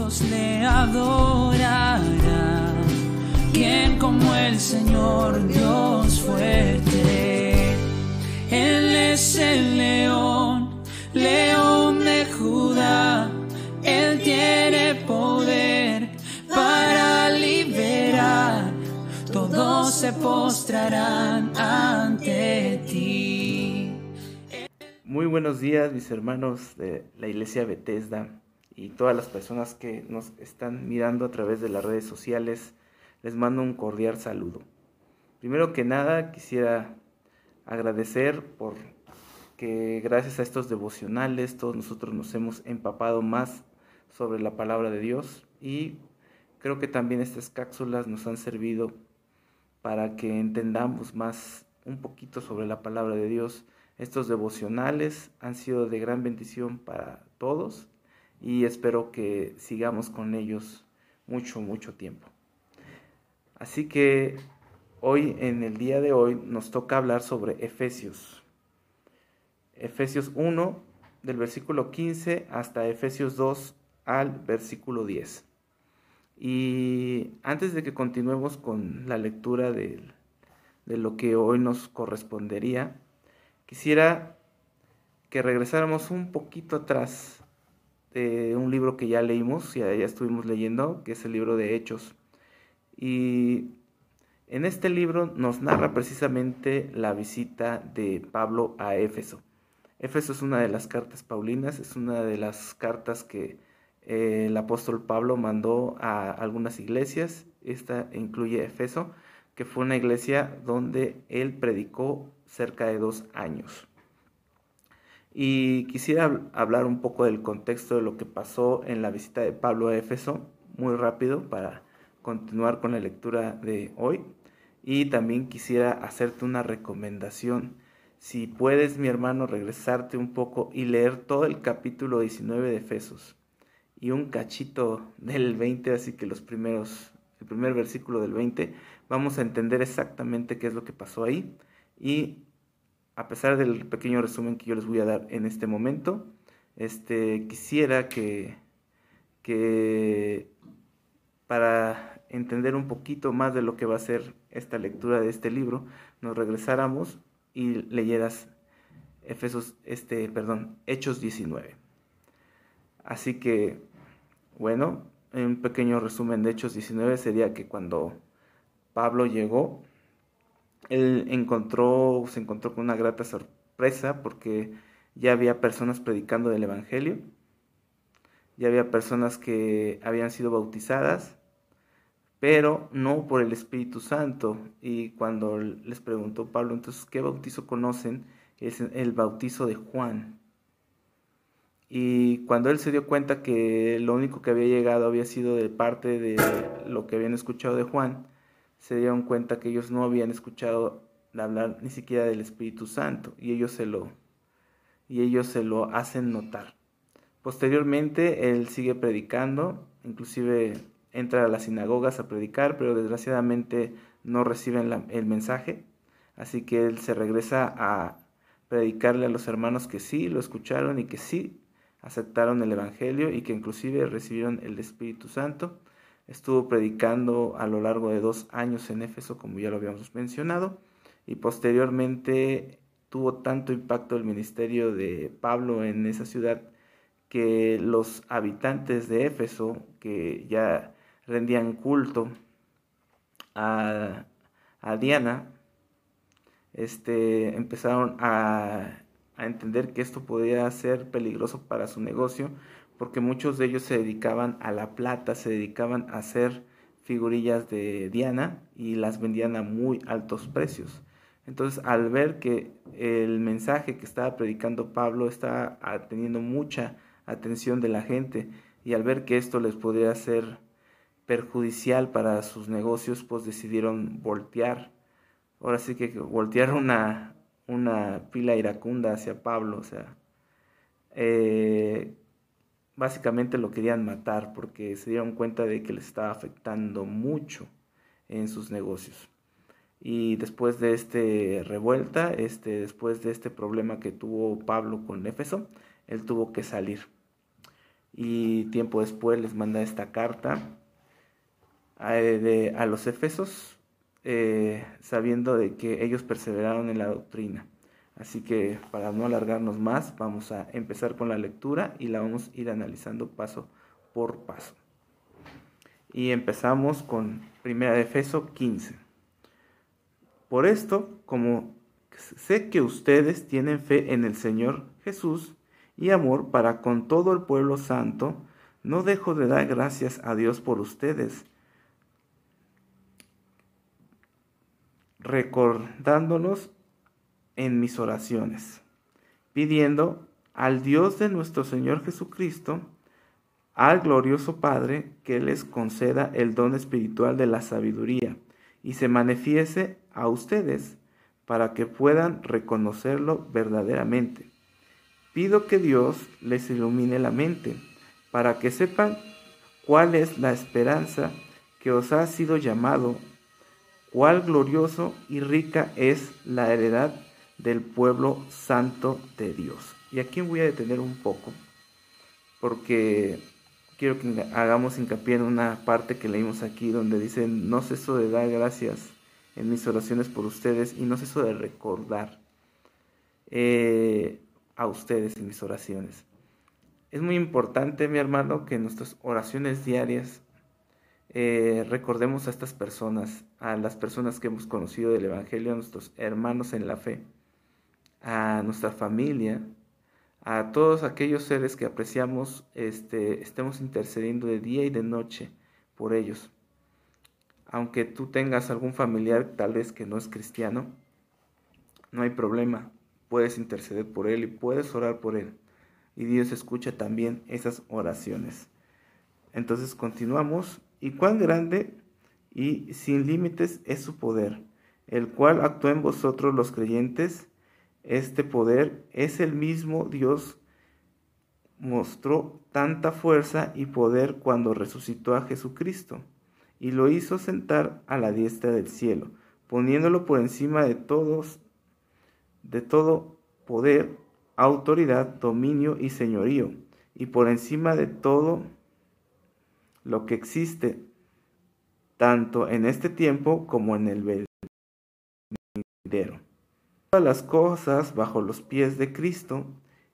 todos le adorarán. ¿Quién como el Señor Dios fuerte? Él es el león, león de Judá. Él tiene poder para liberar. Todos se postrarán ante ti. Muy buenos días mis hermanos de la iglesia Bethesda y todas las personas que nos están mirando a través de las redes sociales. Les mando un cordial saludo. Primero que nada quisiera agradecer por que gracias a estos devocionales todos nosotros nos hemos empapado más sobre la palabra de Dios y creo que también estas cápsulas nos han servido para que entendamos más un poquito sobre la palabra de Dios. Estos devocionales han sido de gran bendición para todos y espero que sigamos con ellos mucho, mucho tiempo. Así que hoy, en el día de hoy, nos toca hablar sobre Efesios. Efesios 1, del versículo 15 hasta Efesios 2 al versículo 10. Y antes de que continuemos con la lectura de, de lo que hoy nos correspondería, quisiera que regresáramos un poquito atrás de un libro que ya leímos, ya, ya estuvimos leyendo, que es el libro de Hechos. Y en este libro nos narra precisamente la visita de Pablo a Éfeso. Éfeso es una de las cartas paulinas, es una de las cartas que eh, el apóstol Pablo mandó a algunas iglesias. Esta incluye Éfeso, que fue una iglesia donde él predicó cerca de dos años. Y quisiera hablar un poco del contexto de lo que pasó en la visita de Pablo a Éfeso, muy rápido para continuar con la lectura de hoy. Y también quisiera hacerte una recomendación. Si puedes, mi hermano, regresarte un poco y leer todo el capítulo 19 de Efesos y un cachito del 20, así que los primeros, el primer versículo del 20, vamos a entender exactamente qué es lo que pasó ahí. Y a pesar del pequeño resumen que yo les voy a dar en este momento, este, quisiera que, que para entender un poquito más de lo que va a ser esta lectura de este libro, nos regresáramos y leyeras Efesos, este, perdón, Hechos 19. Así que, bueno, un pequeño resumen de Hechos 19 sería que cuando Pablo llegó, él encontró, se encontró con una grata sorpresa porque ya había personas predicando del Evangelio, ya había personas que habían sido bautizadas, pero no por el Espíritu Santo. Y cuando les preguntó Pablo, entonces, ¿qué bautizo conocen? Es el bautizo de Juan. Y cuando él se dio cuenta que lo único que había llegado había sido de parte de lo que habían escuchado de Juan, se dieron cuenta que ellos no habían escuchado hablar ni siquiera del Espíritu Santo y ellos se lo y ellos se lo hacen notar. Posteriormente él sigue predicando, inclusive entra a las sinagogas a predicar, pero desgraciadamente no reciben el mensaje, así que él se regresa a predicarle a los hermanos que sí lo escucharon y que sí aceptaron el Evangelio y que inclusive recibieron el Espíritu Santo. Estuvo predicando a lo largo de dos años en Éfeso, como ya lo habíamos mencionado, y posteriormente tuvo tanto impacto el ministerio de Pablo en esa ciudad que los habitantes de Éfeso, que ya rendían culto a, Diana, este, empezaron a, a entender que esto podía ser peligroso para su negocio, porque muchos de ellos se dedicaban a la plata, se dedicaban a hacer figurillas de Diana y las vendían a muy altos precios. Entonces, al ver que el mensaje que estaba predicando Pablo estaba teniendo mucha atención de la gente y al ver que esto les podía ser perjudicial para sus negocios, pues decidieron voltear. Ahora sí que voltear una, una pila iracunda hacia Pablo, o sea, eh, básicamente lo querían matar porque se dieron cuenta de que les estaba afectando mucho en sus negocios. Y después de este revuelta, este, después de este problema que tuvo Pablo con Éfeso, él tuvo que salir. y tiempo después les manda esta carta a, los Efesos, eh, sabiendo de que ellos perseveraron en la doctrina. Así que para no alargarnos más, vamos a empezar con la lectura y la vamos a ir analizando paso por paso. Y empezamos con Primera de Efeso 15. Por esto, como sé que ustedes tienen fe en el Señor Jesús y amor para con todo el pueblo santo, no dejo de dar gracias a Dios por ustedes, recordándonos en mis oraciones, pidiendo al Dios de nuestro Señor Jesucristo, al glorioso Padre, que les conceda el don espiritual de la sabiduría y se manifieste a ustedes para que puedan reconocerlo verdaderamente. Pido que Dios les ilumine la mente para que sepan cuál es la esperanza que os ha sido llamado, cuál glorioso y rica es la heredad del pueblo santo de Dios. Y aquí voy a detener un poco, porque quiero que hagamos hincapié en una parte que leímos aquí, donde dice, no ceso de dar gracias en mis oraciones por ustedes y no ceso de recordar eh, a ustedes en mis oraciones. Es muy importante, mi hermano, que en nuestras oraciones diarias eh, recordemos a estas personas, a las personas que hemos conocido del Evangelio, a nuestros hermanos en la fe a nuestra familia, a todos aquellos seres que apreciamos, este, estemos intercediendo de día y de noche por ellos. Aunque tú tengas algún familiar tal vez que no es cristiano, no hay problema, puedes interceder por él y puedes orar por él. Y Dios escucha también esas oraciones. Entonces continuamos. ¿Y cuán grande y sin límites es su poder, el cual actúa en vosotros los creyentes? Este poder es el mismo Dios mostró tanta fuerza y poder cuando resucitó a Jesucristo y lo hizo sentar a la diestra del cielo, poniéndolo por encima de todos, de todo poder, autoridad, dominio y señorío, y por encima de todo lo que existe, tanto en este tiempo como en el venidero las cosas bajo los pies de Cristo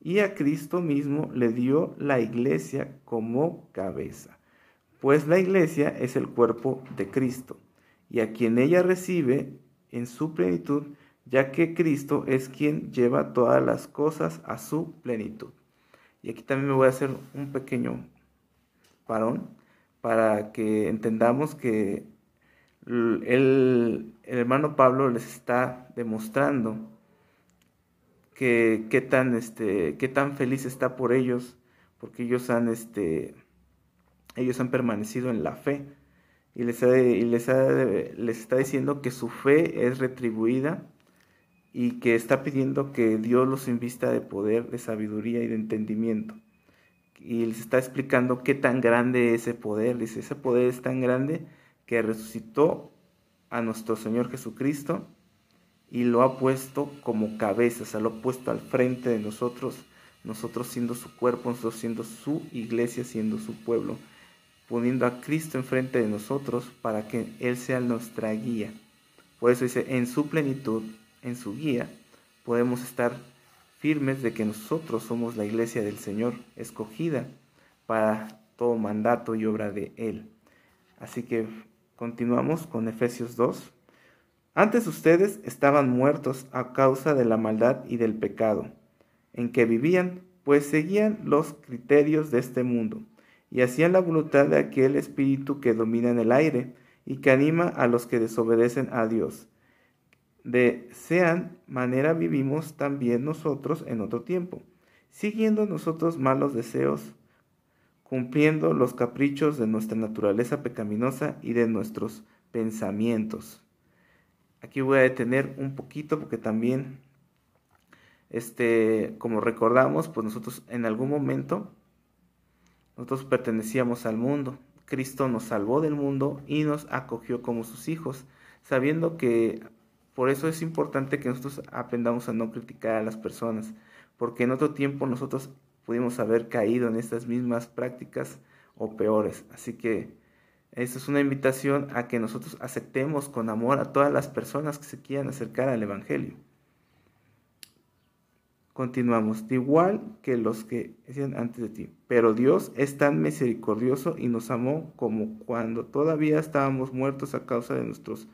y a Cristo mismo le dio la iglesia como cabeza, pues la iglesia es el cuerpo de Cristo y a quien ella recibe en su plenitud, ya que Cristo es quien lleva todas las cosas a su plenitud. Y aquí también me voy a hacer un pequeño parón para que entendamos que el, hermano Pablo les está demostrando que qué tan este qué tan feliz está por ellos porque ellos han este ellos han permanecido en la fe y les, y les, les está diciendo que su fe es retribuida y que está pidiendo que Dios los invista de poder, de sabiduría y de entendimiento. Y les está explicando qué tan grande es ese poder. Dice, ese poder es tan grande que resucitó a nuestro Señor Jesucristo y lo ha puesto como cabeza, o sea, lo ha puesto al frente de nosotros, nosotros siendo su cuerpo, nosotros siendo su iglesia, siendo su pueblo, poniendo a Cristo enfrente de nosotros para que Él sea nuestra guía. Por eso dice, en su plenitud, en su guía, podemos estar firmes de que nosotros somos la iglesia del Señor, escogida para todo mandato y obra de Él. Así que Continuamos con Efesios 2. Antes ustedes estaban muertos a causa de la maldad y del pecado, en que vivían, pues seguían los criterios de este mundo, y hacían la voluntad de aquel espíritu que domina en el aire, y que anima a los que desobedecen a Dios. De sean manera vivimos también nosotros en otro tiempo, siguiendo nosotros malos deseos, cumpliendo los caprichos de nuestra naturaleza pecaminosa y de nuestros pensamientos. Aquí voy a detener un poquito porque también, este, como recordamos, pues nosotros en algún momento, nosotros pertenecíamos al mundo. Cristo nos salvó del mundo y nos acogió como sus hijos, sabiendo que por eso es importante que nosotros aprendamos a no criticar a las personas, porque en otro tiempo nosotros pudimos haber caído en estas mismas prácticas o peores. Así que esta es una invitación a que nosotros aceptemos con amor a todas las personas que se quieran acercar al Evangelio. Continuamos, igual que los que decían antes de ti. Pero Dios es tan misericordioso y nos amó como cuando todavía estábamos muertos a causa de nuestros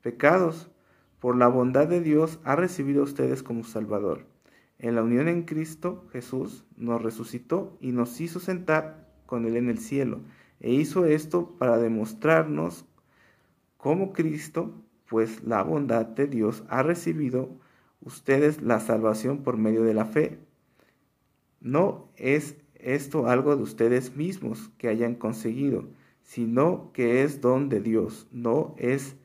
pecados. Por la bondad de Dios ha recibido a ustedes como Salvador. En la unión en Cristo Jesús nos resucitó y nos hizo sentar con Él en el cielo. E hizo esto para demostrarnos cómo Cristo, pues la bondad de Dios ha recibido ustedes la salvación por medio de la fe. No es esto algo de ustedes mismos que hayan conseguido, sino que es don de Dios, no es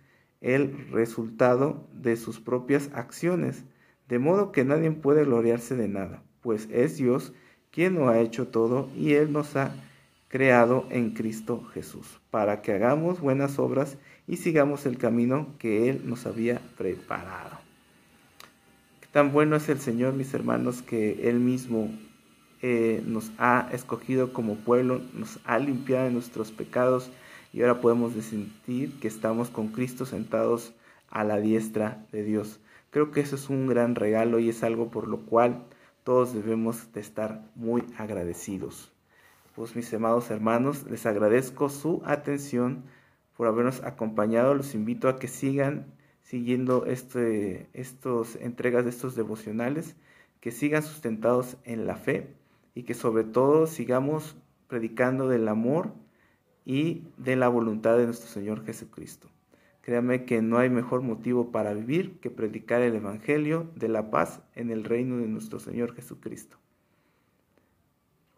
el resultado de sus propias acciones, de modo que nadie puede gloriarse de nada, pues es Dios quien lo ha hecho todo y Él nos ha creado en Cristo Jesús, para que hagamos buenas obras y sigamos el camino que Él nos había preparado. Tan bueno es el Señor, mis hermanos, que Él mismo eh, nos ha escogido como pueblo, nos ha limpiado de nuestros pecados y ahora podemos sentir que estamos con Cristo sentados a la diestra de Dios. Creo que eso es un gran regalo y es algo por lo cual todos debemos de estar muy agradecidos. Pues mis amados hermanos, les agradezco su atención por habernos acompañado. Los invito a que sigan siguiendo este, estos entregas de estos devocionales, que sigan sustentados en la fe y que sobre todo sigamos predicando del amor y de la voluntad de nuestro Señor Jesucristo. Créame que no hay mejor motivo para vivir que predicar el Evangelio de la paz en el reino de nuestro Señor Jesucristo.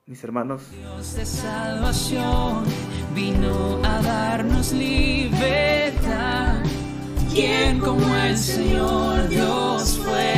Mis hermanos. Dios de salvación vino a darnos libertad quien como el Señor Dios fue.